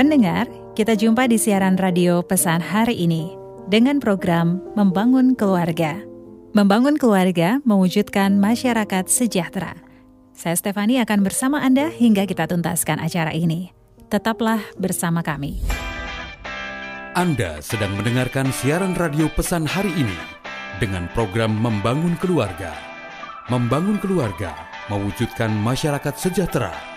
Pendengar, kita jumpa di siaran radio pesan hari ini dengan program Membangun Keluarga. Membangun keluarga mewujudkan masyarakat sejahtera. Saya Stefani akan bersama Anda hingga kita tuntaskan acara ini. Tetaplah bersama kami. Anda sedang mendengarkan siaran radio pesan hari ini dengan program Membangun Keluarga. Membangun keluarga mewujudkan masyarakat sejahtera.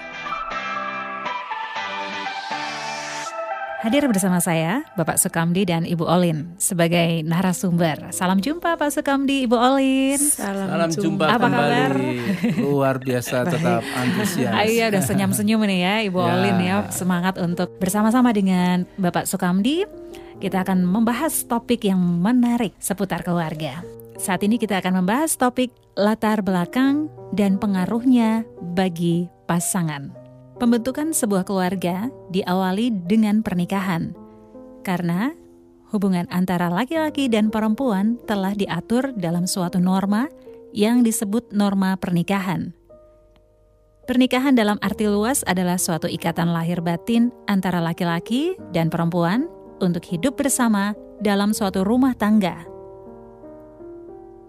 Hadir bersama saya, Bapak Sukamdi dan Ibu Olin sebagai narasumber. Salam jumpa Pak Sukamdi, Ibu Olin. Salam, Salam jumpa, Apa kembali. kabar? Luar biasa tetap antusias. Ah, iya, udah senyum-senyum ini ya Ibu Ya. Olin ya. Semangat untuk bersama-sama dengan Bapak Sukamdi. Kita akan membahas topik yang menarik seputar keluarga. Saat ini kita akan membahas topik latar belakang dan pengaruhnya bagi pasangan. Pembentukan sebuah keluarga diawali dengan pernikahan. Karena hubungan antara laki-laki dan perempuan telah diatur dalam suatu norma yang disebut norma pernikahan. Pernikahan dalam arti luas adalah suatu ikatan lahir batin antara laki-laki dan perempuan untuk hidup bersama dalam suatu rumah tangga.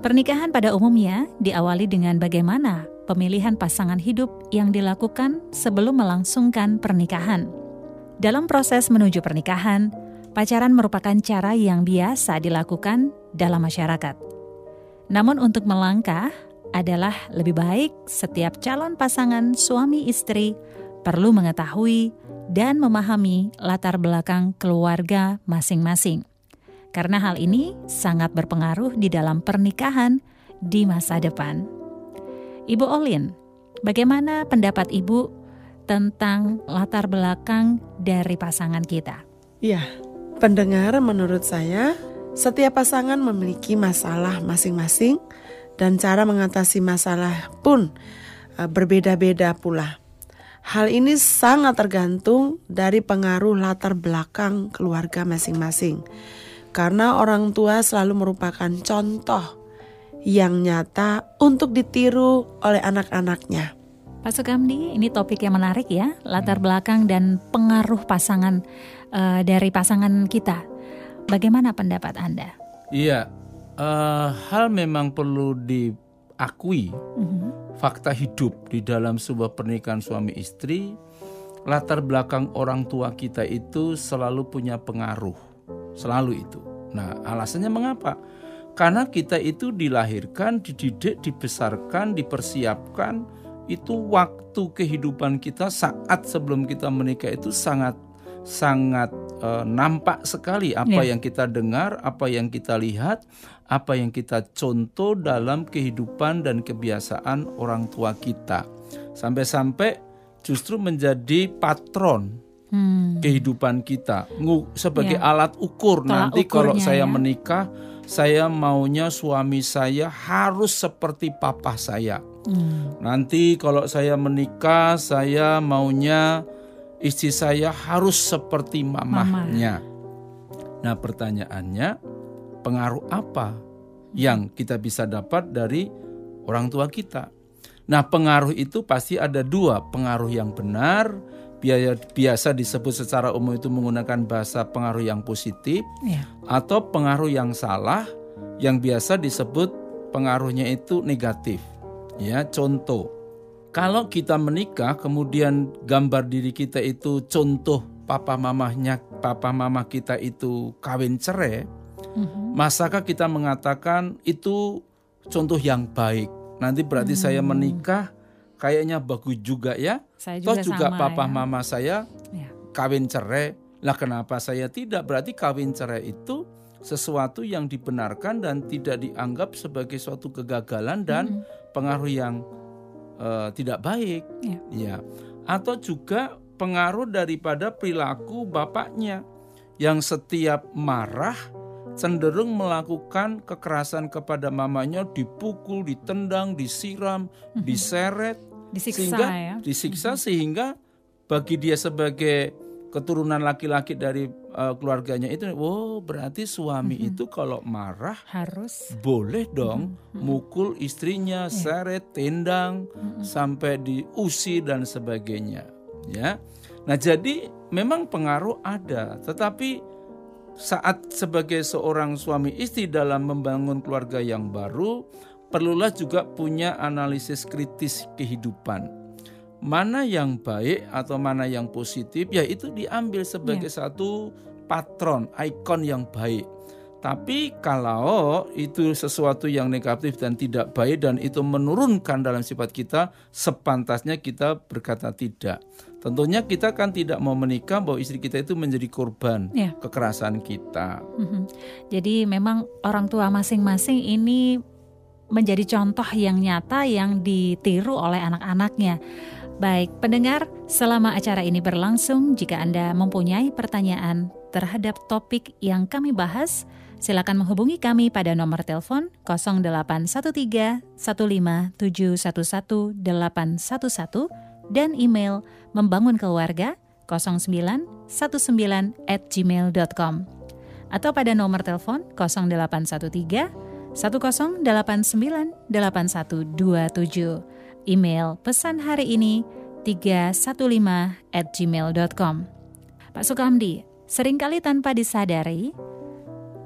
Pernikahan pada umumnya diawali dengan bagaimana pemilihan pasangan hidup yang dilakukan sebelum melangsungkan pernikahan. Dalam proses menuju pernikahan, pacaran merupakan cara yang biasa dilakukan dalam masyarakat. Namun untuk melangkah adalah lebih baik setiap calon pasangan suami istri perlu mengetahui dan memahami latar belakang keluarga masing-masing. Karena hal ini sangat berpengaruh di dalam pernikahan di masa depan. Ibu Olin, bagaimana pendapat Ibu tentang latar belakang dari pasangan kita? Ya, pendengar menurut saya setiap pasangan memiliki masalah masing-masing dan cara mengatasi masalah pun eh, berbeda-beda pula. Hal ini sangat tergantung dari pengaruh latar belakang keluarga masing-masing. Karena orang tua selalu merupakan contoh yang nyata untuk ditiru oleh anak-anaknya. Pak Sukamdi, ini topik yang menarik ya, latar belakang dan pengaruh pasangan eh, dari pasangan kita. Bagaimana pendapat Anda? Iya, eh, hal memang perlu diakui Mhm. fakta hidup di dalam sebuah pernikahan suami istri. Latar belakang orang tua kita itu selalu punya pengaruh, selalu itu. Nah, alasannya mengapa? Karena kita itu dilahirkan, dididik, dibesarkan, dipersiapkan. Itu waktu kehidupan kita saat sebelum kita menikah itu sangat sangat eh, nampak sekali apa Iya. yang kita dengar, apa yang kita lihat, apa yang kita contoh dalam kehidupan dan kebiasaan orang tua kita. Sampai-sampai justru menjadi patron Hmm, kehidupan kita sebagai Ya. alat ukur Tolak nanti kalau saya ya. menikah saya maunya suami saya harus seperti papa saya. Hmm, nanti kalau saya menikah saya maunya istri saya harus seperti mamahnya. Nah pertanyaannya pengaruh apa yang kita bisa dapat dari orang tua kita? Nah pengaruh itu pasti ada dua. Pengaruh yang benar biasa disebut secara umum itu menggunakan bahasa pengaruh yang positif ya. atau pengaruh yang salah yang biasa disebut pengaruhnya itu negatif. Ya, contoh. Kalau kita menikah kemudian gambar diri kita itu contoh papa mamahnya papa mama kita itu kawin cerai, Mhm. masakah kita mengatakan itu contoh yang baik. Nanti berarti saya menikah kayaknya bagus juga ya. Saya Toh juga, juga sama papa ya. mama saya Ya. kawin cerai. Lah kenapa saya tidak? Berarti kawin cerai itu sesuatu yang dibenarkan dan tidak dianggap sebagai suatu kegagalan dan pengaruh yang eh, tidak baik. Ya. Ya. Atau juga pengaruh daripada perilaku bapaknya yang setiap marah cenderung melakukan kekerasan kepada mamanya, dipukul, ditendang, disiram, diseret, Disiksa sehingga ya. disiksa sehingga bagi dia sebagai keturunan laki-laki dari uh, keluarganya itu, oh berarti suami itu kalau marah Harus boleh dong mukul istrinya, seret, tendang sampai diusir dan sebagainya. Ya. Nah, jadi memang pengaruh ada, tetapi saat sebagai seorang suami istri dalam membangun keluarga yang baru, perlulah juga punya analisis kritis kehidupan. Mana yang baik atau mana yang positif, ya itu diambil sebagai yeah. satu patron, ikon yang baik. Tapi kalau itu sesuatu yang negatif dan tidak baik dan itu menurunkan dalam sifat kita, sepantasnya kita berkata tidak. Tentunya kita kan tidak mau menikah bahwa istri kita itu menjadi korban ya. kekerasan kita. Mm-hmm. Jadi memang orang tua masing-masing ini menjadi contoh yang nyata yang ditiru oleh anak-anaknya. Baik, pendengar, selama acara ini berlangsung, jika Anda mempunyai pertanyaan terhadap topik yang kami bahas, Silakan menghubungi kami pada nomor telepon 0813 15711 dan email membangun keluarga 0919 at gmail.com atau pada nomor telepon 0813 1089 8127 email pesan hari ini 315 at gmail.com Pak Sukamdi, sering kali tanpa disadari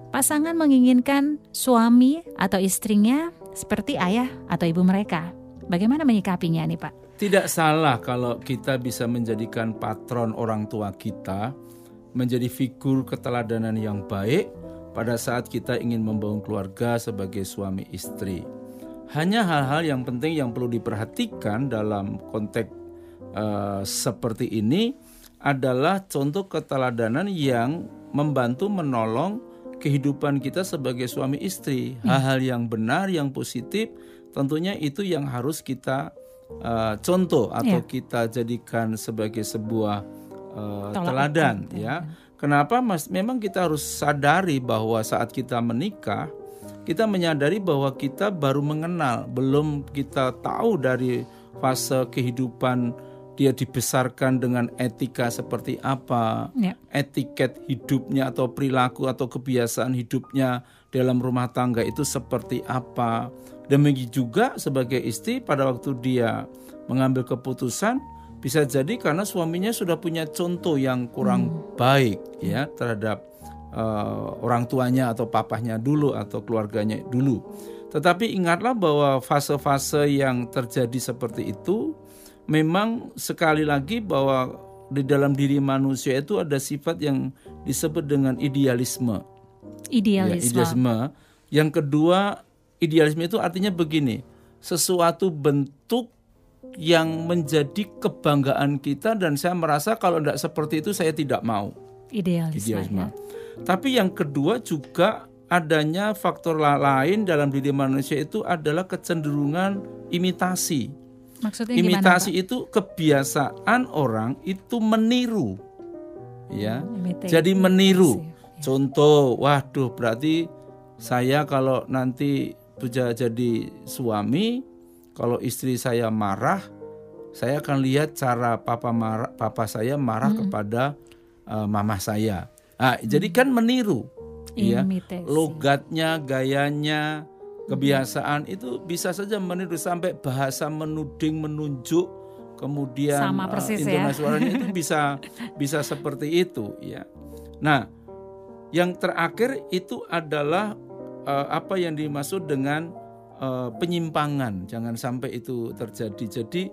Pasangan menginginkan suami atau istrinya seperti ayah atau ibu mereka. Bagaimana menyikapinya nih Pak? Tidak salah kalau kita bisa menjadikan patron orang tua kita menjadi figur keteladanan yang baik pada saat kita ingin membangun keluarga sebagai suami istri. Hanya hal-hal yang penting yang perlu diperhatikan dalam konteks uh, seperti ini adalah contoh keteladanan yang membantu menolong kehidupan kita sebagai suami istri. Hal-hal yang benar, yang positif, tentunya itu yang harus kita uh, contoh atau yeah. kita jadikan sebagai sebuah uh, teladan, ya. Kenapa Mas? Memang kita harus sadari bahwa saat kita menikah, kita menyadari bahwa kita baru mengenal, belum kita tahu dari fase kehidupan dia dibesarkan dengan etika seperti apa, ya. etiket hidupnya atau perilaku atau kebiasaan hidupnya dalam rumah tangga itu seperti apa. Demikian juga sebagai istri pada waktu dia mengambil keputusan bisa jadi karena suaminya sudah punya contoh yang kurang hmm. baik ya terhadap uh, orang tuanya atau papahnya dulu atau keluarganya dulu. Tetapi ingatlah bahwa fase-fase yang terjadi seperti itu memang sekali lagi bahwa di dalam diri manusia itu ada sifat yang disebut dengan idealisme. Idealisme. Ya, idealisme. Yang kedua, idealisme itu artinya begini, sesuatu bentuk yang menjadi kebanggaan kita dan saya merasa kalau tidak seperti itu saya tidak mau. Idealisme. idealisme. Ya. Tapi yang kedua juga adanya faktor lain dalam diri manusia itu adalah kecenderungan imitasi. Maksudnya Imitasi gimana, itu kebiasaan orang itu meniru. Ya. Imitasi. Jadi meniru. Contoh, waduh berarti saya kalau nanti sudah jadi suami, kalau istri saya marah, saya akan lihat cara papa marah, papa saya marah hmm. kepada uh, mama saya. Nah, hmm. jadi kan meniru, ya, logatnya, gayanya, kebiasaan itu bisa saja meniru sampai bahasa menuding menunjuk kemudian Sama eh, persis uh, suaranya itu bisa bisa seperti itu ya. Nah, yang terakhir itu adalah uh, apa yang dimaksud dengan uh, penyimpangan. Jangan sampai itu terjadi. Jadi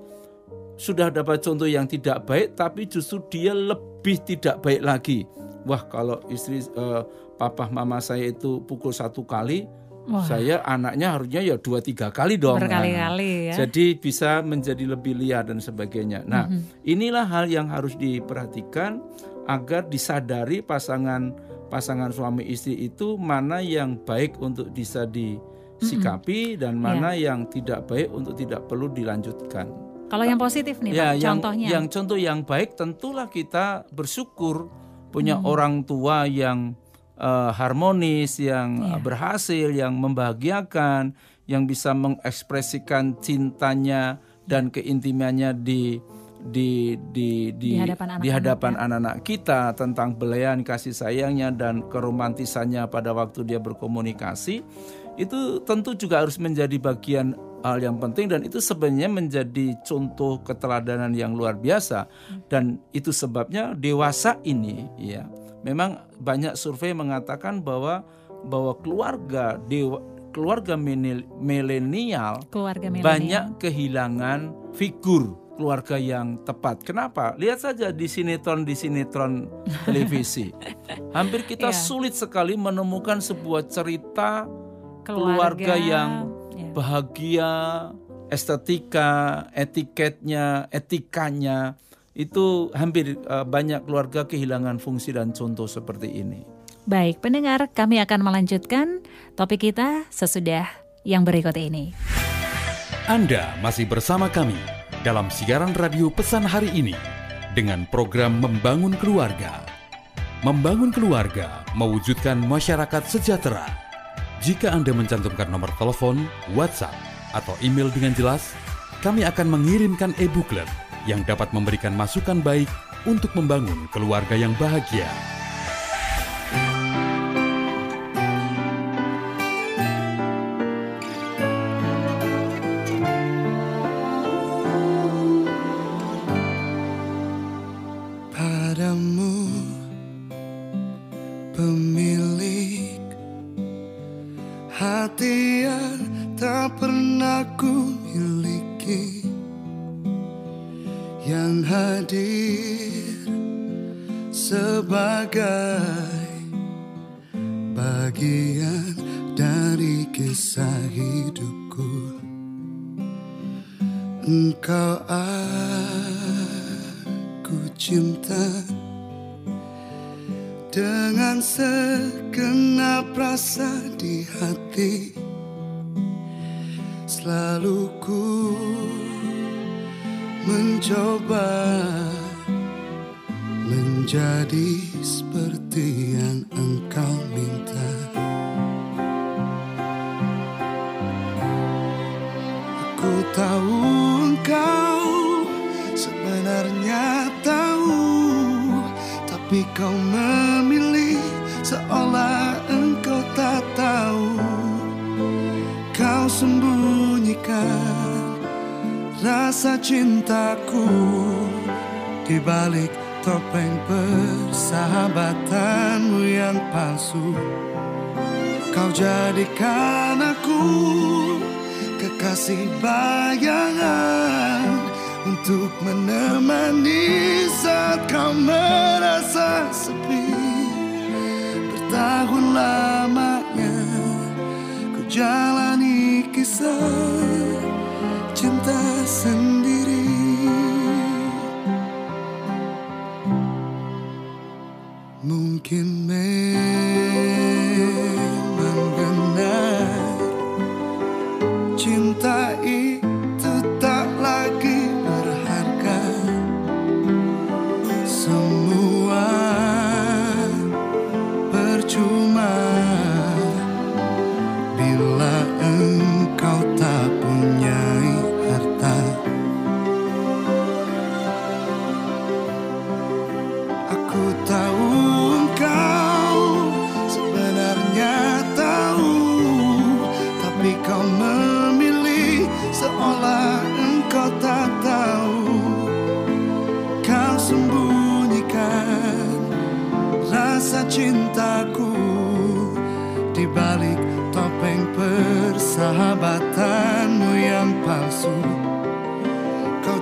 sudah dapat contoh yang tidak baik tapi justru dia lebih tidak baik lagi. Wah, kalau istri uh, papa mama saya itu pukul satu kali, Wah. Saya anaknya harusnya ya dua tiga kali dong. Berkali-kali ya. Jadi bisa menjadi lebih liar dan sebagainya. Nah, mm-hmm. inilah hal yang harus diperhatikan agar disadari pasangan pasangan suami istri itu mana yang baik untuk bisa disikapi mm-hmm. dan mana yeah. yang tidak baik untuk tidak perlu dilanjutkan. Kalau yang positif nih ya, Pak, yang, contohnya. Yang contoh yang baik tentulah kita bersyukur punya mm-hmm. orang tua yang uh, harmonis, yang yeah. berhasil, yang membahagiakan, yang bisa mengekspresikan cintanya dan keintimannya di di di di, di hadapan anak-anak kita tentang belayan kasih sayangnya dan keromantisannya pada waktu dia berkomunikasi itu tentu juga harus menjadi bagian hal yang penting dan itu sebenarnya menjadi contoh keteladanan yang luar biasa dan itu sebabnya dewasa ini ya memang banyak survei mengatakan bahwa bahwa keluarga dewa, keluarga milenial keluarga banyak kehilangan figur keluarga yang tepat. Kenapa? Lihat saja di sinetron di sinetron televisi. Hampir kita yeah. sulit sekali menemukan sebuah cerita keluarga, keluarga yang yeah. bahagia, estetika, etiketnya, etikanya itu hampir uh, banyak keluarga kehilangan fungsi dan contoh seperti ini. Baik, pendengar, kami akan melanjutkan topik kita sesudah yang berikut ini. Anda masih bersama kami dalam siaran radio pesan hari ini dengan program Membangun Keluarga. Membangun keluarga mewujudkan masyarakat sejahtera. Jika Anda mencantumkan nomor telepon, WhatsApp, atau email dengan jelas, kami akan mengirimkan e-booklet yang dapat memberikan masukan baik untuk membangun keluarga yang bahagia. Cintaku di balik topeng persahabatanmu yang palsu. Kau jadikan aku kekasih bayangan untuk menemani saat kau merasa sepi. Bertahun lamanya ku jalani kisah Mungkin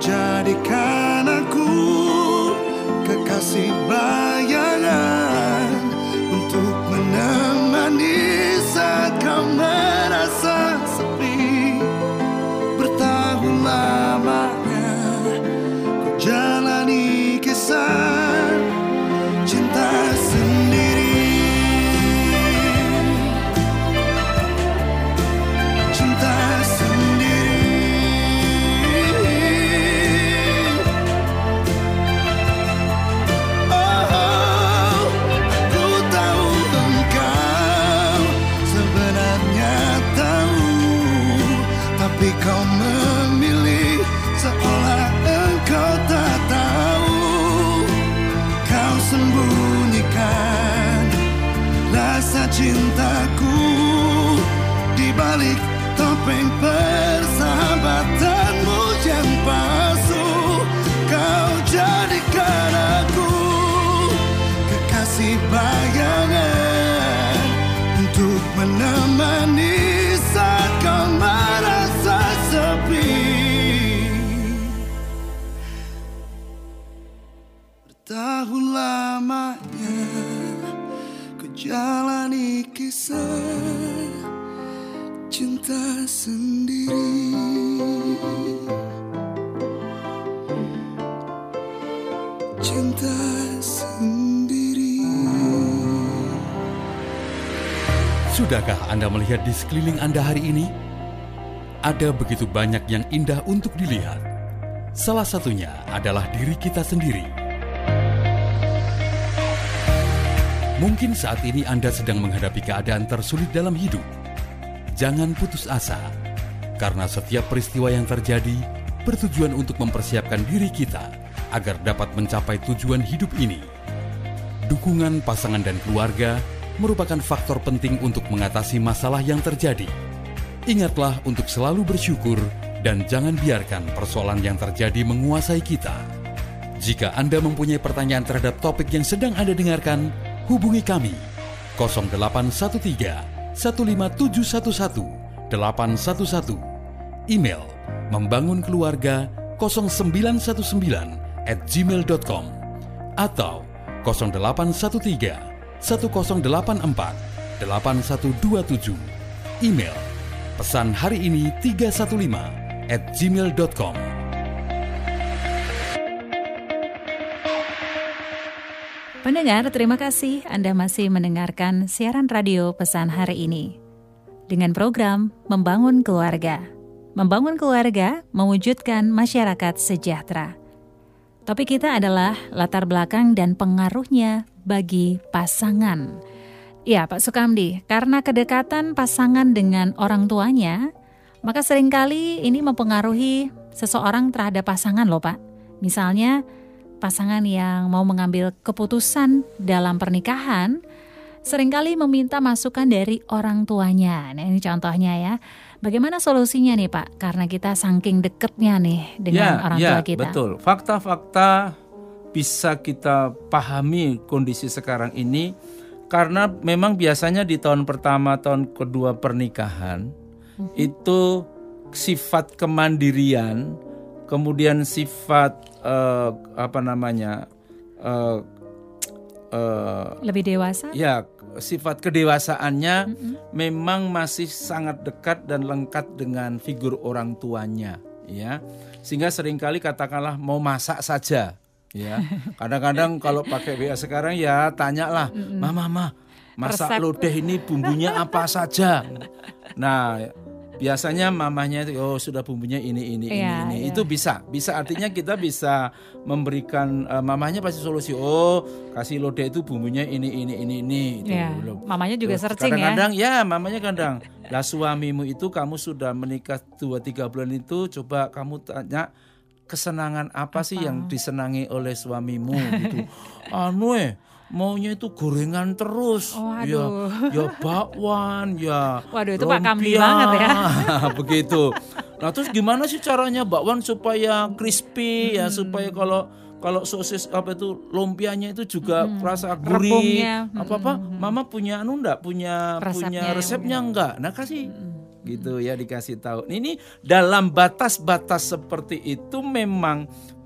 Kau cintaku Sudahkah Anda melihat di sekeliling Anda hari ini? Ada begitu banyak yang indah untuk dilihat. Salah satunya adalah diri kita sendiri. Mungkin saat ini Anda sedang menghadapi keadaan tersulit dalam hidup jangan putus asa, karena setiap peristiwa yang terjadi bertujuan untuk mempersiapkan diri kita agar dapat mencapai tujuan hidup ini. Dukungan pasangan dan keluarga merupakan faktor penting untuk mengatasi masalah yang terjadi. Ingatlah untuk selalu bersyukur dan jangan biarkan persoalan yang terjadi menguasai kita. Jika Anda mempunyai pertanyaan terhadap topik yang sedang Anda dengarkan, hubungi kami 0813 15711 811 Email membangun keluarga 0919 at gmail.com atau 0813 1084 8127 Email pesan hari ini 315 at gmail.com Pendengar, terima kasih Anda masih mendengarkan siaran radio pesan hari ini. Dengan program Membangun Keluarga. Membangun keluarga mewujudkan masyarakat sejahtera. Topik kita adalah latar belakang dan pengaruhnya bagi pasangan. Ya, Pak Sukamdi, karena kedekatan pasangan dengan orang tuanya, maka sering kali ini mempengaruhi seseorang terhadap pasangan loh Pak. Misalnya, pasangan yang mau mengambil keputusan dalam pernikahan sering kali meminta masukan dari orang tuanya. Nah, ini contohnya ya. Bagaimana solusinya nih Pak? Karena kita saking deketnya nih dengan ya, orang ya, tua kita. betul. Fakta-fakta bisa kita pahami kondisi sekarang ini karena memang biasanya di tahun pertama, tahun kedua pernikahan Mhm. itu sifat kemandirian, kemudian sifat eh, apa namanya eh, eh, Lebih dewasa? ya sifat kedewasaannya Mm-mm. memang masih sangat dekat dan lengkap dengan figur orang tuanya ya sehingga sering kali katakanlah mau masak saja ya kadang-kadang kalau pakai WA sekarang ya tanyalah mama mama masak Resep. lodeh ini bumbunya apa saja nah biasanya mamanya itu oh sudah bumbunya ini ini Iya, ini. ini iya. itu bisa bisa. Artinya kita bisa memberikan eh, mamanya pasti solusi. Oh kasih lodeh itu bumbunya ini ini ini ini. Itu Ya, belum mamanya juga Terus searching ya. kadang-kadang ya. mamanya kadang lah suamimu itu kamu sudah menikah dua tiga bulan itu coba kamu tanya kesenangan apa, sih yang disenangi oleh suamimu? Gitu. Anu eh maunya itu gorengan terus. Oh, ya aduh. ya bakwan ya Waduh, itu Pak banget ya. begitu. Nah terus gimana sih caranya bakwan supaya crispy ya Hmm. supaya kalau kalau sosis apa itu lumpianya itu juga rasa gurih. Hmm. Apa? apa mama punya anu enggak punya Resepnya punya resepnya mungkin. enggak nah kasih. Gitu ya dikasih tahu. Ini dalam batas-batas seperti itu memang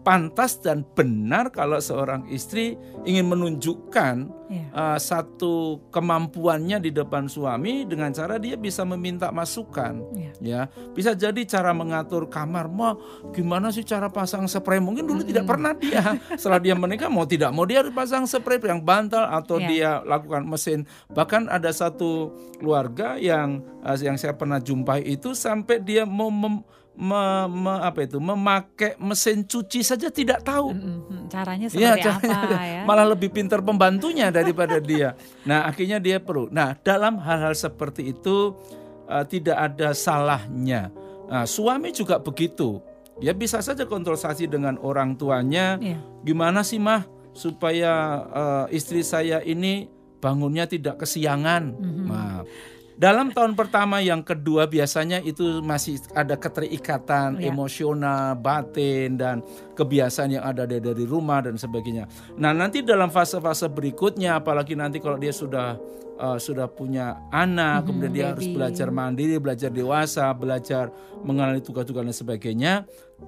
pantas dan benar kalau seorang istri ingin menunjukkan Iya. uh, satu kemampuannya di depan suami dengan cara dia bisa meminta masukan Iya. ya bisa jadi cara mengatur kamar mau gimana sih cara pasang spray mungkin dulu tidak pernah dia setelah dia menikah mau tidak mau dia harus pasang spray yang bantal atau Iya. dia lakukan mesin bahkan ada satu keluarga yang uh, yang saya pernah jumpai itu sampai dia mau mem- me- me- apa itu memakai mesin cuci saja tidak tahu Mm-mm. Caranya Iya, seperti caranya apa ya? malah lebih pintar pembantunya daripada dia. Nah, akhirnya dia perlu. Nah, dalam hal-hal seperti itu uh, tidak ada salahnya. Nah, suami juga begitu. Ya bisa saja konsultasi dengan orang tuanya. Iya. Gimana sih mah supaya uh, istri saya ini bangunnya tidak kesiangan. Mhm. Nah, dalam tahun pertama yang kedua biasanya itu masih ada keterikatan Ya. emosional, batin dan kebiasaan yang ada dari, dari rumah dan sebagainya. Nah, nanti dalam fase-fase berikutnya apalagi nanti kalau dia sudah uh, sudah punya anak, Mhm, kemudian dia harus baby. belajar mandiri, belajar dewasa, belajar mengenali tugas-tugas dan sebagainya,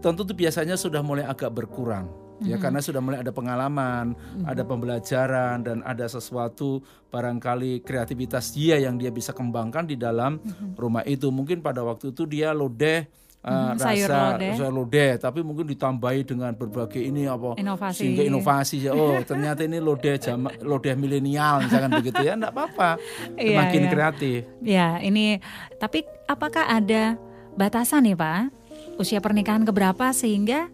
tentu itu biasanya sudah mulai agak berkurang. Ya karena sudah mulai ada pengalaman, ada pembelajaran dan ada sesuatu barangkali kreativitas dia yang dia bisa kembangkan di dalam rumah itu. Mungkin pada waktu itu dia lodeh uh, sayur rasa lodeh. sayur lodeh, tapi mungkin ditambahi dengan berbagai ini apa Inovasi. sehingga inovasi ya. Oh, ternyata ini lodeh jama, lodeh milenial misalkan begitu ya. Enggak apa-apa. Iya, Makin iya. kreatif. Ya, ini tapi apakah ada batasan nih Pak? Usia pernikahan keberapa sehingga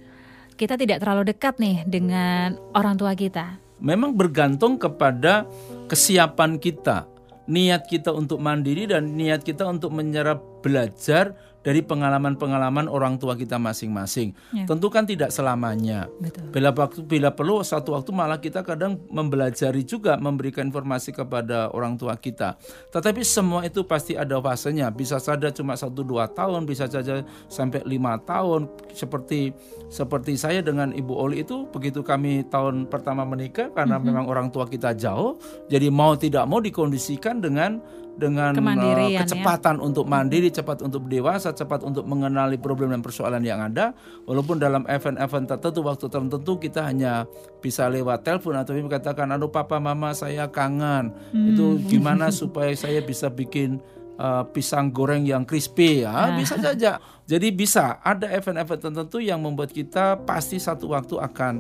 kita tidak terlalu dekat nih dengan orang tua kita? memang bergantung kepada kesiapan kita, niat kita untuk mandiri dan niat kita untuk menyerap belajar dari pengalaman-pengalaman orang tua kita masing-masing. Ya. Tentu kan tidak selamanya. Betul. Bila waktu bila perlu satu waktu malah kita kadang membelajari juga memberikan informasi kepada orang tua kita. Tetapi semua itu pasti ada fasenya. Bisa saja cuma satu dua tahun, bisa saja sampai lima tahun. Seperti seperti saya dengan Ibu Oli itu begitu kami tahun pertama menikah karena memang orang tua kita jauh, jadi mau tidak mau dikondisikan dengan dengan eh, ya. kecepatan untuk mandiri, cepat untuk dewasa, cepat untuk mengenali problem dan persoalan yang ada. Walaupun dalam event-event tertentu, waktu tertentu kita hanya bisa lewat telepon atau katakan, aduh papa mama saya kangen. Itu gimana supaya saya bisa bikin eh, pisang goreng yang crispy ya bisa saja. Jadi bisa ada event-event tertentu yang membuat kita pasti satu waktu akan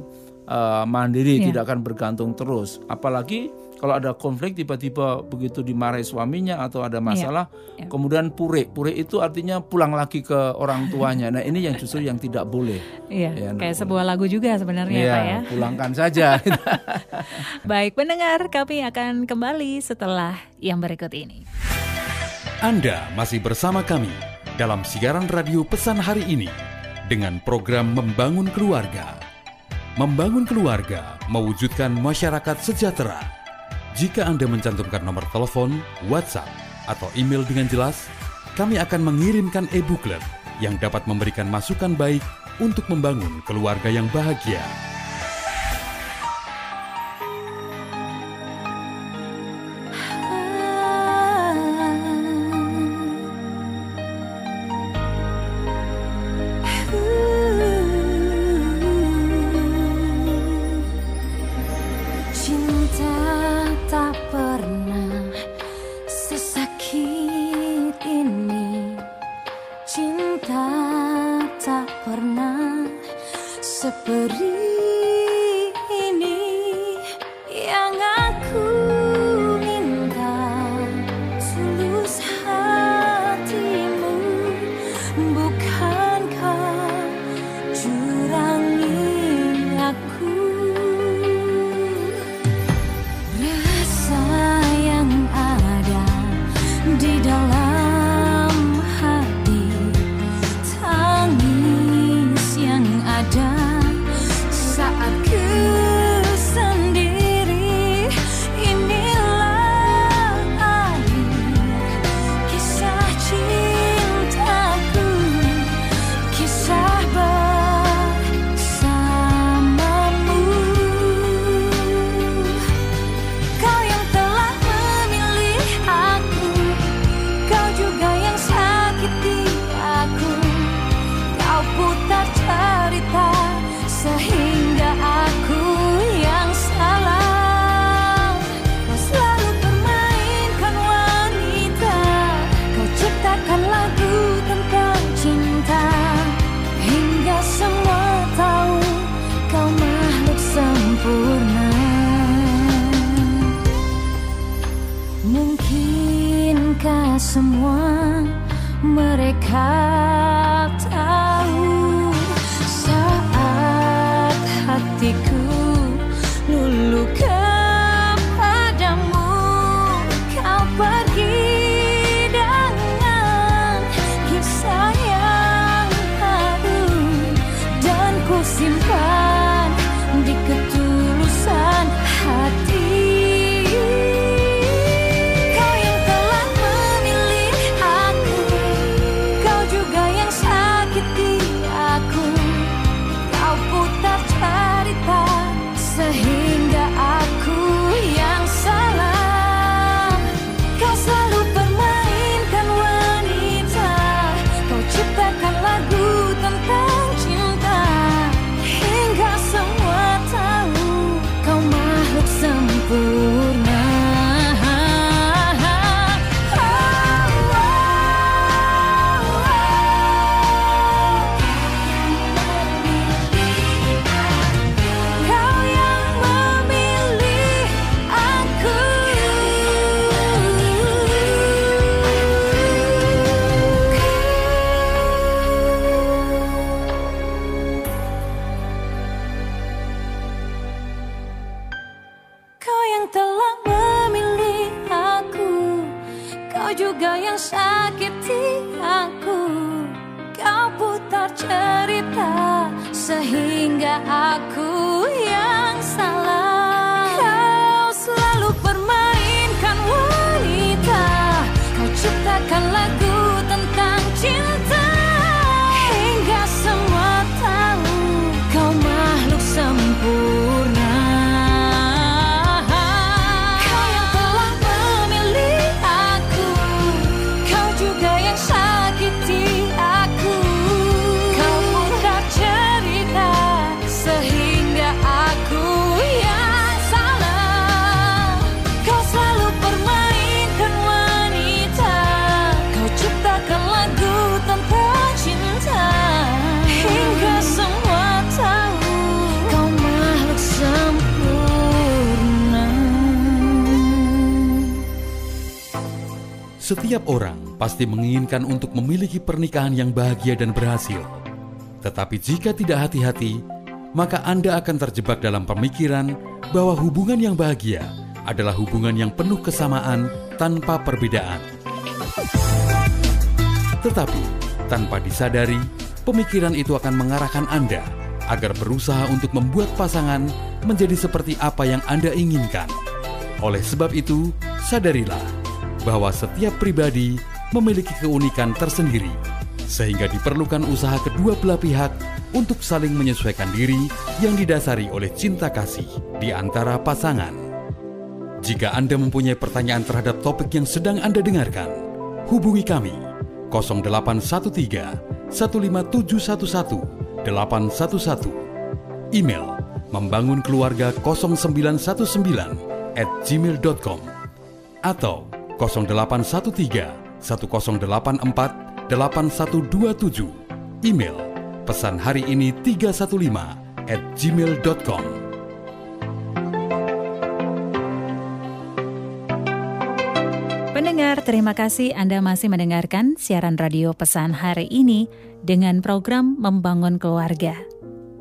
eh, mandiri, Iya. tidak akan bergantung terus. Apalagi kalau ada konflik tiba-tiba begitu dimarahi suaminya atau ada masalah, Iya. kemudian pure, pure itu artinya pulang lagi ke orang tuanya. Nah ini yang justru yang tidak boleh. Iya, Ya, kayak nah, sebuah lagu juga sebenarnya Iya, Pak ya. pulangkan saja. Baik, pendengar, kami akan kembali setelah yang berikut ini. Anda masih bersama kami dalam siaran radio pesan hari ini dengan program Membangun Keluarga. Membangun keluarga mewujudkan masyarakat sejahtera. Jika Anda mencantumkan nomor telepon, WhatsApp, atau email dengan jelas, kami akan mengirimkan e-booklet yang dapat memberikan masukan baik untuk membangun keluarga yang bahagia. Setiap orang pasti menginginkan untuk memiliki pernikahan yang bahagia dan berhasil. Tetapi jika tidak hati-hati, maka Anda akan terjebak dalam pemikiran bahwa hubungan yang bahagia adalah hubungan yang penuh kesamaan tanpa perbedaan. Tetapi, tanpa disadari, pemikiran itu akan mengarahkan Anda agar berusaha untuk membuat pasangan menjadi seperti apa yang Anda inginkan. Oleh sebab itu, sadarilah bahwa setiap pribadi memiliki keunikan tersendiri, sehingga diperlukan usaha kedua belah pihak untuk saling menyesuaikan diri yang didasari oleh cinta kasih di antara pasangan. Jika Anda mempunyai pertanyaan terhadap topik yang sedang Anda dengarkan, hubungi kami 0813 15711 811 email membangun keluarga 0919 at gmail.com atau 0813 1084 8127 email pesan hari ini 315 at gmail.com Pendengar, terima kasih Anda masih mendengarkan siaran radio pesan hari ini dengan program Membangun Keluarga.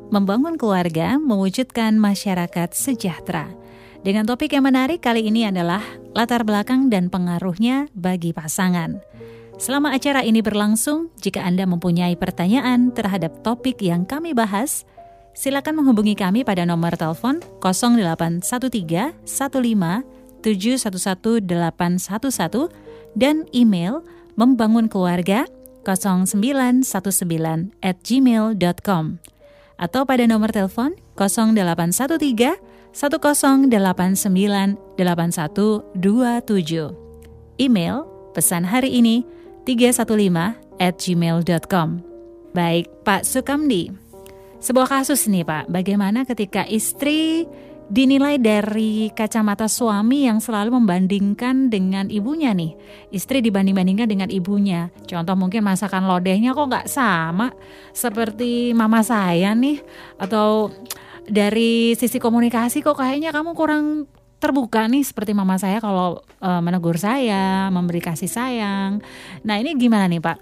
Membangun keluarga mewujudkan masyarakat sejahtera. Dengan topik yang menarik kali ini adalah latar belakang dan pengaruhnya bagi pasangan. Selama acara ini berlangsung, jika Anda mempunyai pertanyaan terhadap topik yang kami bahas, silakan menghubungi kami pada nomor telepon 0813 15 711811 dan email membangun keluarga 0919 at gmail.com atau pada nomor telepon 0813 1089 8127. Email pesan hari ini 315 at gmail.com. Baik, Pak Sukamdi. Sebuah kasus nih Pak, bagaimana ketika istri dinilai dari kacamata suami yang selalu membandingkan dengan ibunya nih. Istri dibanding-bandingkan dengan ibunya. Contoh mungkin masakan lodehnya kok nggak sama seperti mama saya nih. Atau dari sisi komunikasi kok kayaknya kamu kurang terbuka nih seperti mama saya kalau eh, menegur saya, memberi kasih sayang. Nah ini gimana nih Pak?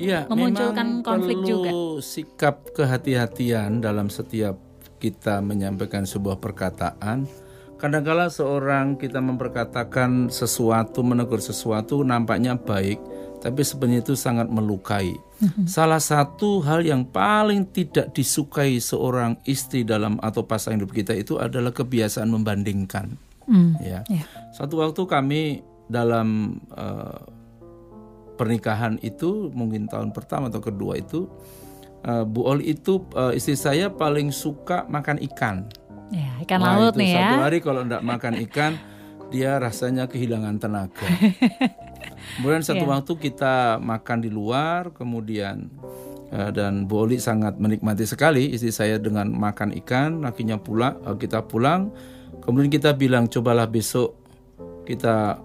Iya, Memunculkan memang konflik perlu juga. sikap kehati-hatian dalam setiap kita menyampaikan sebuah perkataan. Kadangkala seorang kita memperkatakan sesuatu, menegur sesuatu nampaknya baik, tapi sebenarnya itu sangat melukai. Salah satu hal yang paling tidak disukai seorang istri dalam atau pasangan hidup kita itu adalah kebiasaan membandingkan. Hmm, Ya. ya. Satu waktu kami dalam eh, pernikahan itu mungkin tahun pertama atau kedua itu eh, Bu Oli itu eh, istri saya paling suka makan ikan. Ya, ikan Wah, laut itu nih ya. Satu hari kalau enggak makan ikan dia rasanya kehilangan tenaga. Kemudian satu Iya. waktu kita makan di luar, kemudian eh, dan Bu Oli sangat menikmati sekali istri saya dengan makan ikan. Akhirnya pulang, eh, kita pulang, kemudian kita bilang cobalah besok kita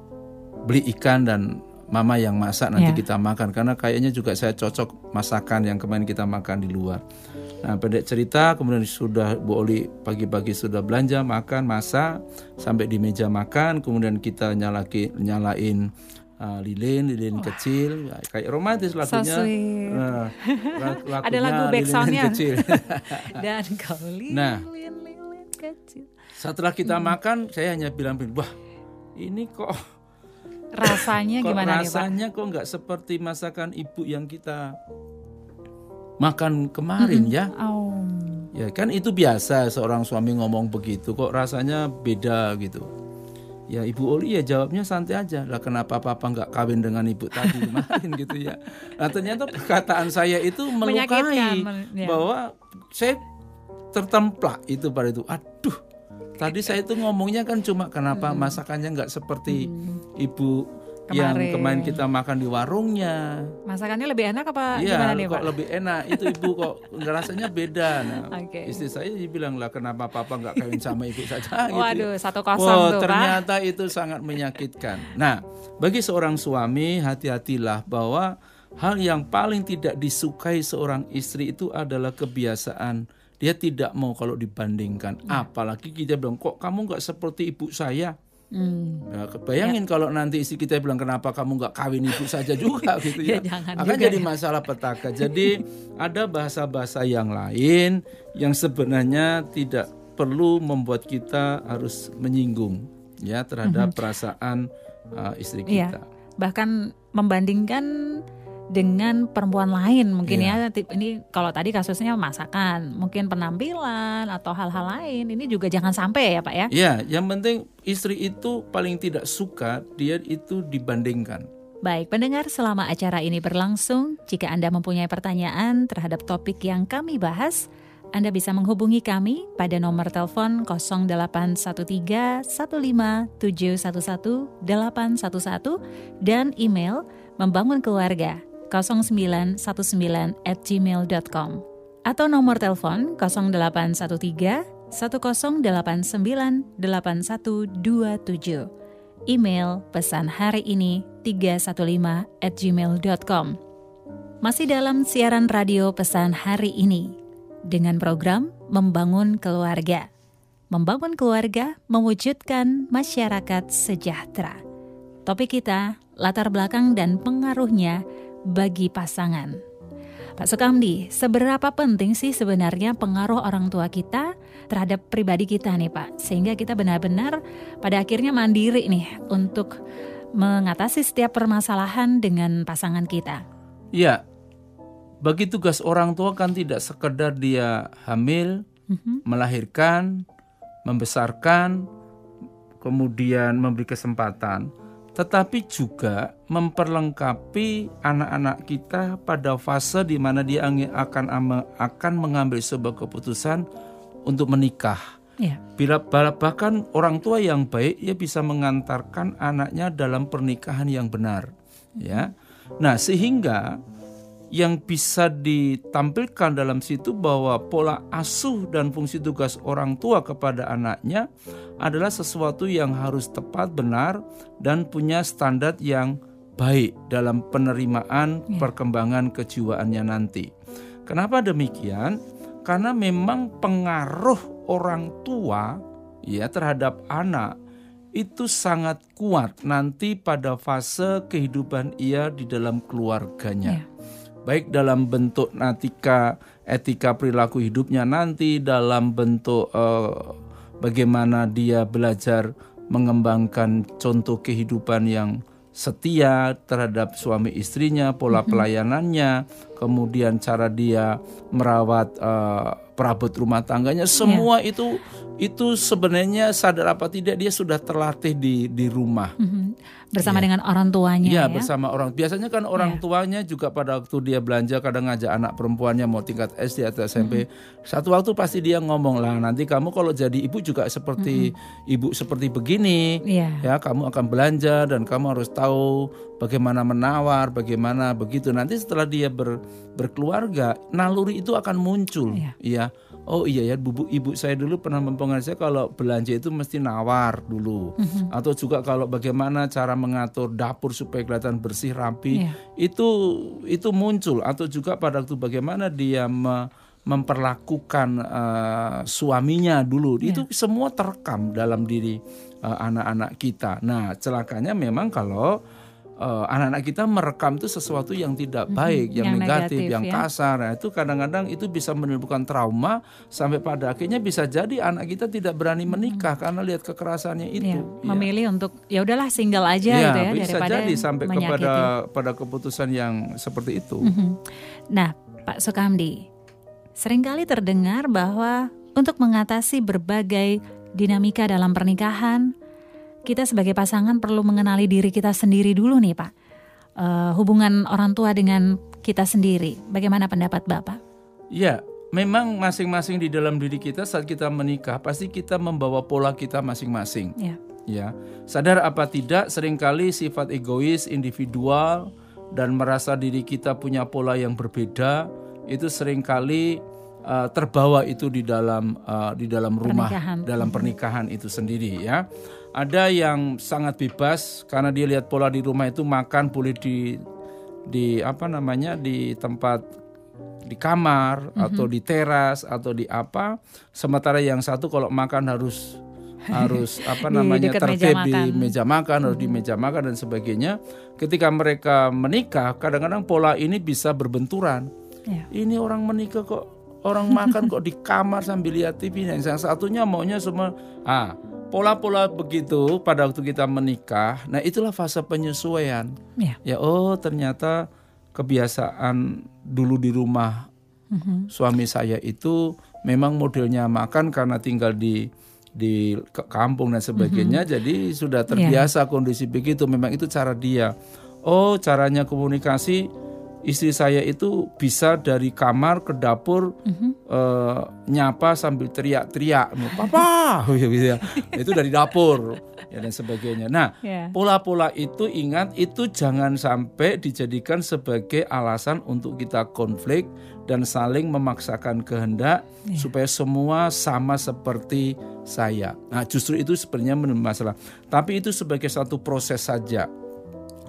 beli ikan dan Mama yang masak nanti Iya. kita makan karena kayaknya juga saya cocok masakan yang kemarin kita makan di luar. Nah, pendek cerita kemudian sudah Bu Oli pagi-pagi sudah belanja makan masak sampai di meja makan kemudian kita nyalaki nyalain uh, lilin lilin kecil ya, kayak romantis lagunya. sweet. Nah, lag- lagunya Ada lagu lilin backsoundnya. kecil. Dan kau lilin, Nah. lilin kecil. Setelah kita makan saya hanya bilang wah ini kok Rasanya kok gimana nih Pak? rasanya kok nggak seperti masakan ibu yang kita makan kemarin ya. Oh, Ya kan itu biasa seorang suami ngomong begitu kok rasanya beda gitu. Ya Ibu Oli ya jawabnya santai aja lah kenapa papa nggak kawin dengan ibu tadi kemarin gitu ya. Nah ternyata perkataan saya itu melukai men- ya. bahwa saya tertemplak itu pada itu. Aduh tadi saya itu ngomongnya kan cuma kenapa masakannya nggak seperti ibu yang Kemarin. kemarin kita makan di warungnya. Masakannya lebih enak apa Iya, gimana nih kok Pak? lebih enak. Itu ibu kok rasanya beda. Nah, Oke. istri saya dibilang lah kenapa papa nggak kawin sama ibu saja. gitu ya. Waduh, satu kosong Wah, tuh Pak. ternyata itu sangat menyakitkan. Nah, bagi seorang suami hati-hatilah bahwa hal yang paling tidak disukai seorang istri itu adalah kebiasaan dia tidak mau kalau dibandingkan. Ya. Apalagi kita bilang kok kamu nggak seperti ibu saya. Hmm. Ya, bayangin kalau nanti istri kita bilang kenapa kamu nggak kawin ibu saja juga gitu Ya, ya. Akan juga jadi ya. masalah petaka. Jadi ada bahasa-bahasa yang lain yang sebenarnya tidak perlu membuat kita harus menyinggung ya terhadap perasaan uh, istri Mhm. Iya. kita. Bahkan membandingkan dengan perempuan lain mungkin Iya. ya ini kalau tadi kasusnya masakan mungkin penampilan atau hal-hal lain ini juga jangan sampai ya pak ya Ya, yang penting istri itu paling tidak suka dia itu dibandingkan. Baik, pendengar selama acara ini berlangsung, jika Anda mempunyai pertanyaan terhadap topik yang kami bahas, Anda bisa menghubungi kami pada nomor telepon 0813 15711 811 dan email membangun keluarga 0919 at gmail.com atau nomor telepon 0813 1089 8127 email pesan hari ini 315 at gmail.com. Masih dalam siaran radio pesan hari ini dengan program Membangun Keluarga. Membangun keluarga mewujudkan masyarakat sejahtera. Topik kita latar belakang dan pengaruhnya bagi pasangan. Pak Sukamdi, seberapa penting sih sebenarnya pengaruh orang tua kita terhadap pribadi kita nih Pak? Sehingga kita benar-benar pada akhirnya mandiri nih untuk mengatasi setiap permasalahan dengan pasangan kita. Ya, bagi tugas orang tua kan tidak sekedar dia hamil, Mhm. melahirkan, membesarkan, kemudian memberi kesempatan, tetapi juga memperlengkapi anak-anak kita pada fase di mana dia akan akan mengambil sebuah keputusan untuk menikah. Ya, Bila bah- bahkan orang tua yang baik ia bisa mengantarkan anaknya dalam pernikahan yang benar, ya. Nah, sehingga yang bisa ditampilkan dalam situ bahwa pola asuh dan fungsi tugas orang tua kepada anaknya adalah sesuatu yang harus tepat, benar, dan punya standar yang baik dalam penerimaan Ya. perkembangan kejiwaannya nanti. Kenapa demikian? Karena memang pengaruh orang tua ya terhadap anak itu sangat kuat nanti pada fase kehidupan ia di dalam keluarganya. Ya. Baik dalam bentuk etika etika perilaku hidupnya nanti dalam bentuk eh, bagaimana dia belajar mengembangkan contoh kehidupan yang setia terhadap suami istrinya, pola pelayanannya, kemudian cara dia merawat eh, perabot rumah tangganya, semua itu itu sebenarnya sadar apa tidak dia sudah terlatih di di rumah. Mhm. Bersama dengan orang tuanya Iya ya. bersama orang. Biasanya kan orang tuanya juga pada waktu dia belanja kadang ngajak anak perempuannya mau tingkat SD atau SMP. Satu waktu pasti dia ngomong lah nanti kamu kalau jadi ibu juga seperti ibu seperti begini. Iya. Ya kamu akan belanja dan kamu harus tahu bagaimana menawar, bagaimana begitu. Nanti setelah dia ber- berkeluarga, naluri itu akan muncul. Iya. Iya. Oh iya ya, bubu ibu saya dulu pernah mempengaruhi saya kalau belanja itu mesti nawar dulu. Atau juga kalau bagaimana cara mengatur dapur supaya kelihatan bersih rapi. Iya. Itu itu muncul atau juga pada waktu bagaimana dia me- memperlakukan eh, suaminya dulu. Itu semua terekam dalam diri eh, anak-anak kita. Nah, celakanya memang kalau eh, anak-anak kita merekam itu sesuatu yang tidak baik, yang, yang negatif, negatif, yang ya. kasar. Nah, itu kadang-kadang itu bisa menimbulkan trauma sampai pada akhirnya bisa jadi anak kita tidak berani menikah karena lihat kekerasannya Iya, itu. Ya. memilih untuk ya udahlah single aja Ya, gitu ya bisa daripada jadi sampai menyakiti. kepada pada keputusan yang seperti itu. Mhm. Nah, Pak Sukamdi, Seringkali terdengar bahwa untuk mengatasi berbagai dinamika dalam pernikahan, kita sebagai pasangan perlu mengenali diri kita sendiri dulu nih Pak. Eh, hubungan orang tua dengan kita sendiri, bagaimana pendapat Bapak? Ya, memang masing-masing di dalam diri kita saat kita menikah pasti kita membawa pola kita masing-masing. Ya. Ya, sadar apa tidak sering kali sifat egois, individual dan merasa diri kita punya pola yang berbeda itu sering kali uh, terbawa itu di dalam uh, di dalam rumah Pernikahan. dalam pernikahan itu sendiri ya. Ada yang sangat bebas karena dia lihat pola di rumah itu makan boleh di di apa namanya di tempat di kamar atau di teras atau di apa. Sementara yang satu kalau makan harus harus apa namanya meja tertib di meja makan harus di meja makan dan sebagainya. Ketika mereka menikah kadang-kadang pola ini bisa berbenturan. Ya. ini orang menikah kok orang makan kok di kamar sambil lihat TV yang satunya maunya semua ah pola-pola begitu pada waktu kita menikah nah itulah fase penyesuaian. Ya. ya oh ternyata kebiasaan dulu di rumah Mhm. suami saya itu memang modelnya makan karena tinggal di di kampung dan sebagainya jadi sudah terbiasa kondisi begitu. Memang itu cara dia. Oh caranya komunikasi istri saya itu bisa dari kamar ke dapur eh, nyapa sambil teriak-teriak papa gitu ya. itu dari dapur ya dan sebagainya nah Ya. Pola-pola itu ingat itu jangan sampai dijadikan sebagai alasan untuk kita konflik dan saling memaksakan kehendak supaya semua sama seperti saya. Nah, justru itu sebenarnya masalah. Tapi itu sebagai satu proses saja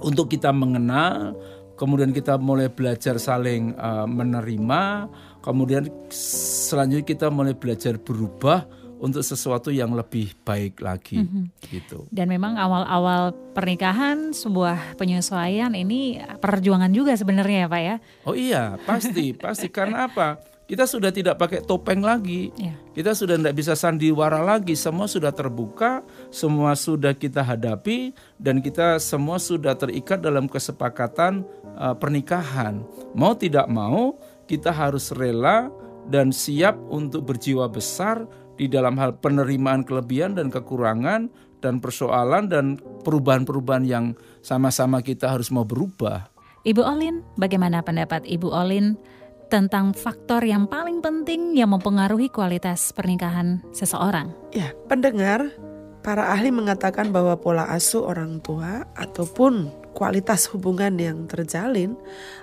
untuk kita mengenal, kemudian kita mulai belajar saling uh, menerima, kemudian selanjutnya kita mulai belajar berubah untuk sesuatu yang lebih baik lagi, gitu. Dan memang awal-awal pernikahan sebuah penyesuaian ini perjuangan juga sebenarnya ya Pak ya. Oh iya, pasti, pasti karena apa? Kita sudah tidak pakai topeng lagi. Ya. Kita sudah tidak bisa sandiwara lagi. Semua sudah terbuka, semua sudah kita hadapi dan kita semua sudah terikat dalam kesepakatan uh, pernikahan. Mau tidak mau, kita harus rela dan siap untuk berjiwa besar di dalam hal penerimaan kelebihan dan kekurangan dan persoalan dan perubahan-perubahan yang sama-sama kita harus mau berubah. Ibu Olin, bagaimana pendapat Ibu Olin tentang faktor yang paling penting yang mempengaruhi kualitas pernikahan seseorang? Ya, pendengar, para ahli mengatakan bahwa pola asuh orang tua ataupun kualitas hubungan yang terjalin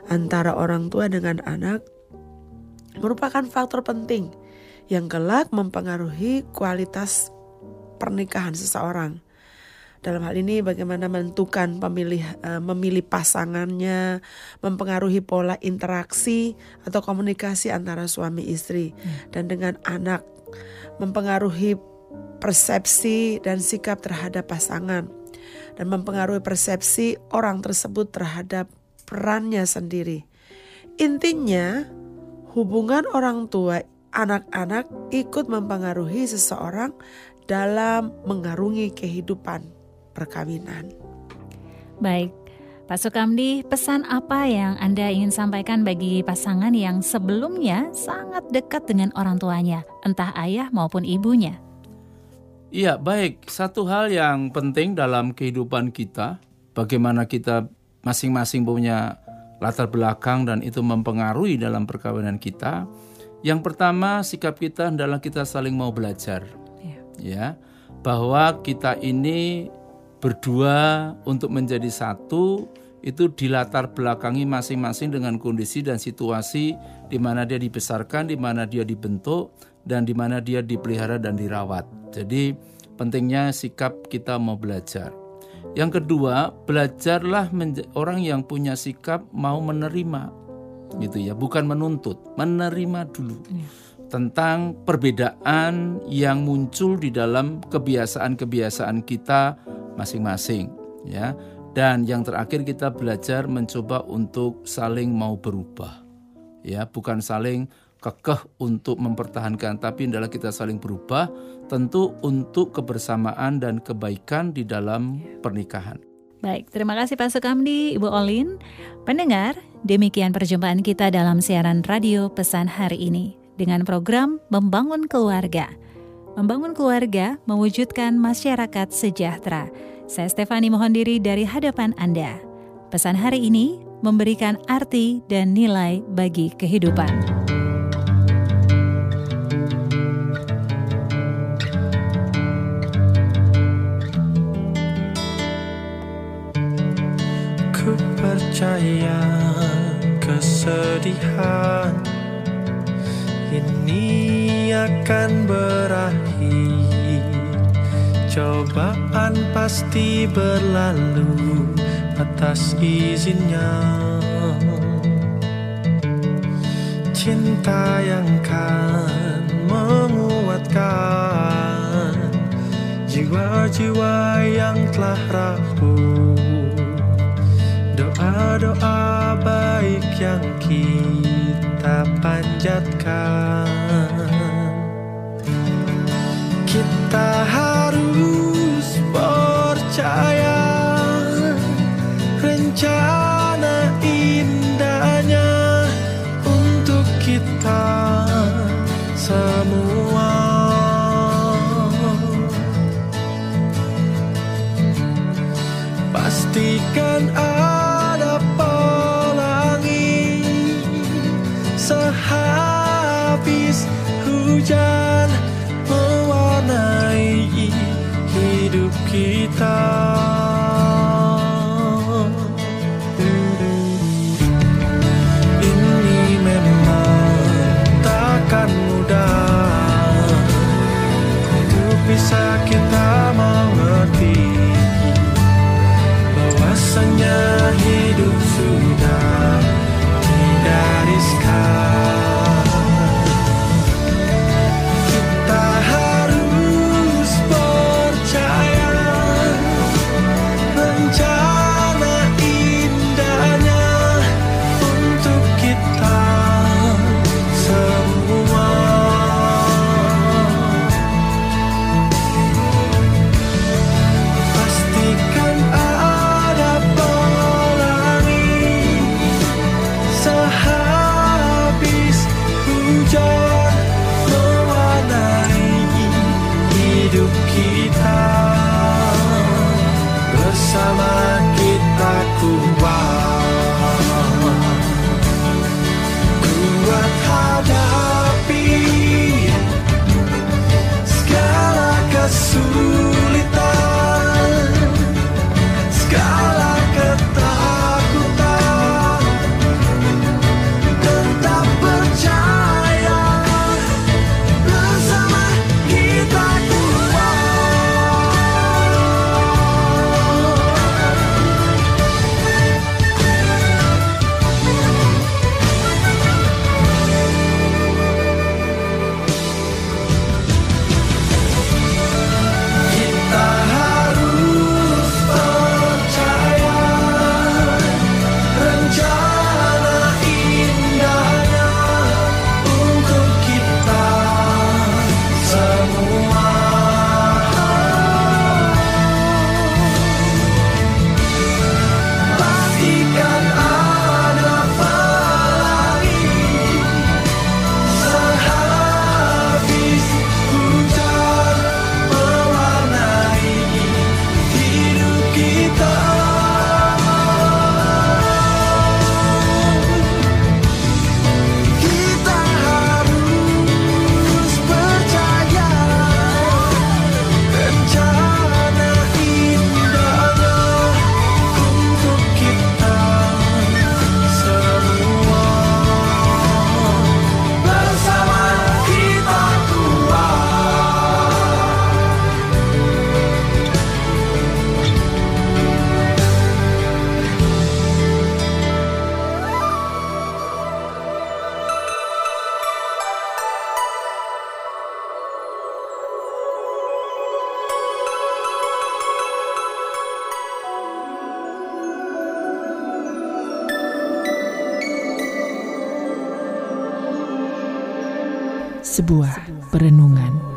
antara orang tua dengan anak merupakan faktor penting yang kelak mempengaruhi kualitas pernikahan seseorang. Dalam hal ini bagaimana menentukan pemilih eh, memilih pasangannya, mempengaruhi pola interaksi atau komunikasi antara suami istri dan dengan anak, mempengaruhi persepsi dan sikap terhadap pasangan dan mempengaruhi persepsi orang tersebut terhadap perannya sendiri. Intinya, hubungan orang tua anak-anak ikut mempengaruhi seseorang dalam mengarungi kehidupan perkawinan. Baik, Pak Sukamdi, pesan apa yang Anda ingin sampaikan bagi pasangan yang sebelumnya sangat dekat dengan orang tuanya, entah ayah maupun ibunya? Iya, baik. Satu hal yang penting dalam kehidupan kita, bagaimana kita masing-masing punya latar belakang dan itu mempengaruhi dalam perkawinan kita. Yang pertama, sikap kita adalah kita saling mau belajar. Ya. Ya, bahwa kita ini berdua untuk menjadi satu itu dilatar belakangi masing-masing dengan kondisi dan situasi di mana dia dibesarkan, di mana dia dibentuk, dan di mana dia dipelihara dan dirawat. Jadi pentingnya sikap kita mau belajar. Yang kedua, belajarlah orang yang punya sikap mau menerima, gitu ya, bukan menuntut, menerima dulu tentang perbedaan yang muncul di dalam kebiasaan-kebiasaan kita masing-masing, ya. Dan yang terakhir kita belajar mencoba untuk saling mau berubah, ya, bukan saling kekeh untuk mempertahankan, tapi adalah kita saling berubah, tentu untuk kebersamaan dan kebaikan di dalam pernikahan. Baik, terima kasih Pak Sukamdi, Ibu Olin. Pendengar, demikian perjumpaan kita dalam siaran radio pesan hari ini. Dengan program Membangun Keluarga. Membangun keluarga mewujudkan masyarakat sejahtera. Saya Stefani mohon diri dari hadapan Anda. Pesan hari ini memberikan arti dan nilai bagi kehidupan. Ku percaya kesedihan ini akan berakhir. Cobaan pasti berlalu atas izinnya. Cinta yang kan menguatkan Jiwa-jiwa yang telah rapuh Doa-doa baik yang kita panjatkan. Kita harus percaya Rencana indahnya untuk kita semua. Pastikan ada reach. Sebuah perenungan.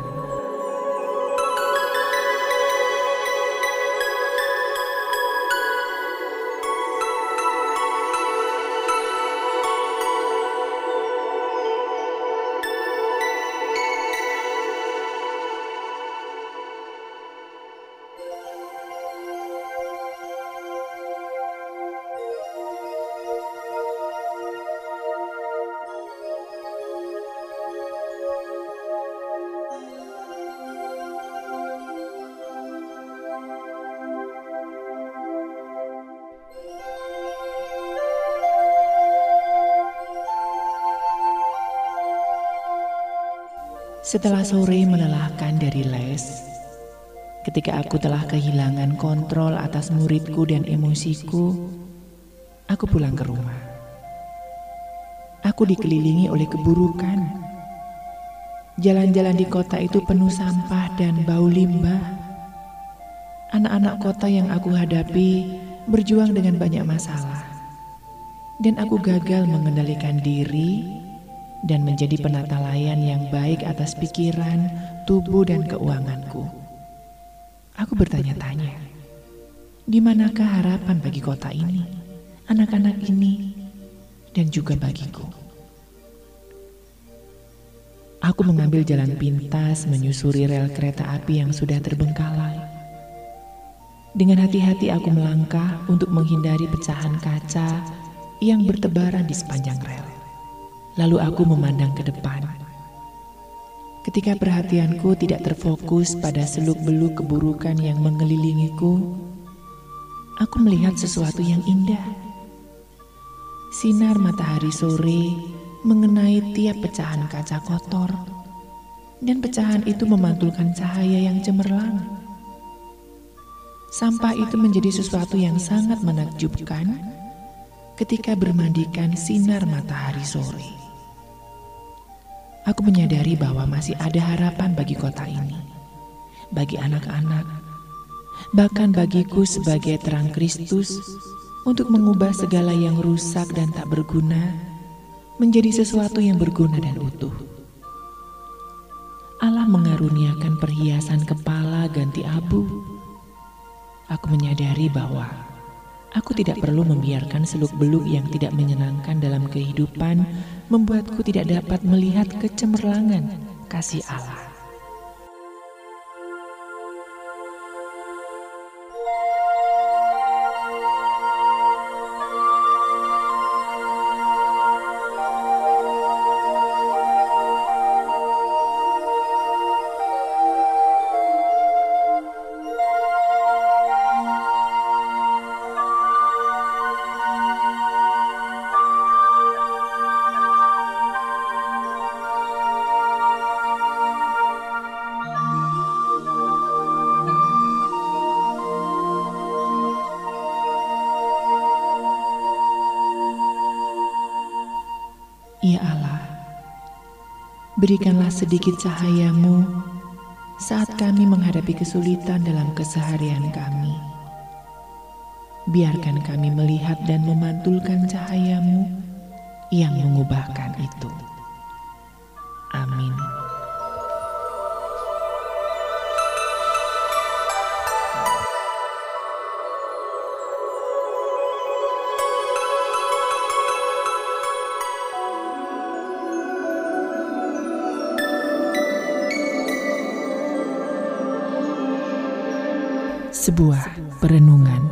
Setelah sore melelahkan dari les, ketika aku telah kehilangan kontrol atas muridku dan emosiku, aku pulang ke rumah. Aku dikelilingi oleh keburukan. Jalan-jalan di kota itu penuh sampah dan bau limbah. Anak-anak kota yang aku hadapi berjuang dengan banyak masalah. Dan aku gagal mengendalikan diri dan menjadi penata layan yang baik atas pikiran, tubuh, dan keuanganku. Aku bertanya-tanya, di manakah harapan bagi kota ini, anak-anak ini, dan juga bagiku? Aku mengambil jalan pintas menyusuri rel kereta api yang sudah terbengkalai. Dengan hati-hati aku melangkah untuk menghindari pecahan kaca yang bertebaran di sepanjang rel. Lalu aku memandang ke depan. Ketika perhatianku tidak terfokus pada seluk-beluk keburukan yang mengelilingiku, aku melihat sesuatu yang indah. Sinar matahari sore mengenai tiap pecahan kaca kotor, dan pecahan itu memantulkan cahaya yang cemerlang. Sampah itu menjadi sesuatu yang sangat menakjubkan ketika bermandikan sinar matahari sore. Aku menyadari bahwa masih ada harapan bagi kota ini, bagi anak-anak, bahkan bagiku sebagai terang Kristus untuk mengubah segala yang rusak dan tak berguna menjadi sesuatu yang berguna dan utuh. Allah mengaruniakan perhiasan kepala ganti abu. Aku menyadari bahwa aku tidak perlu membiarkan seluk-beluk yang tidak menyenangkan dalam kehidupan membuatku tidak dapat melihat kecemerlangan kasih Allah. Berikanlah sedikit cahayamu saat kami menghadapi kesulitan dalam keseharian kami. Biarkan kami melihat dan memantulkan cahayamu yang mengubahkan itu. Sebuah perenungan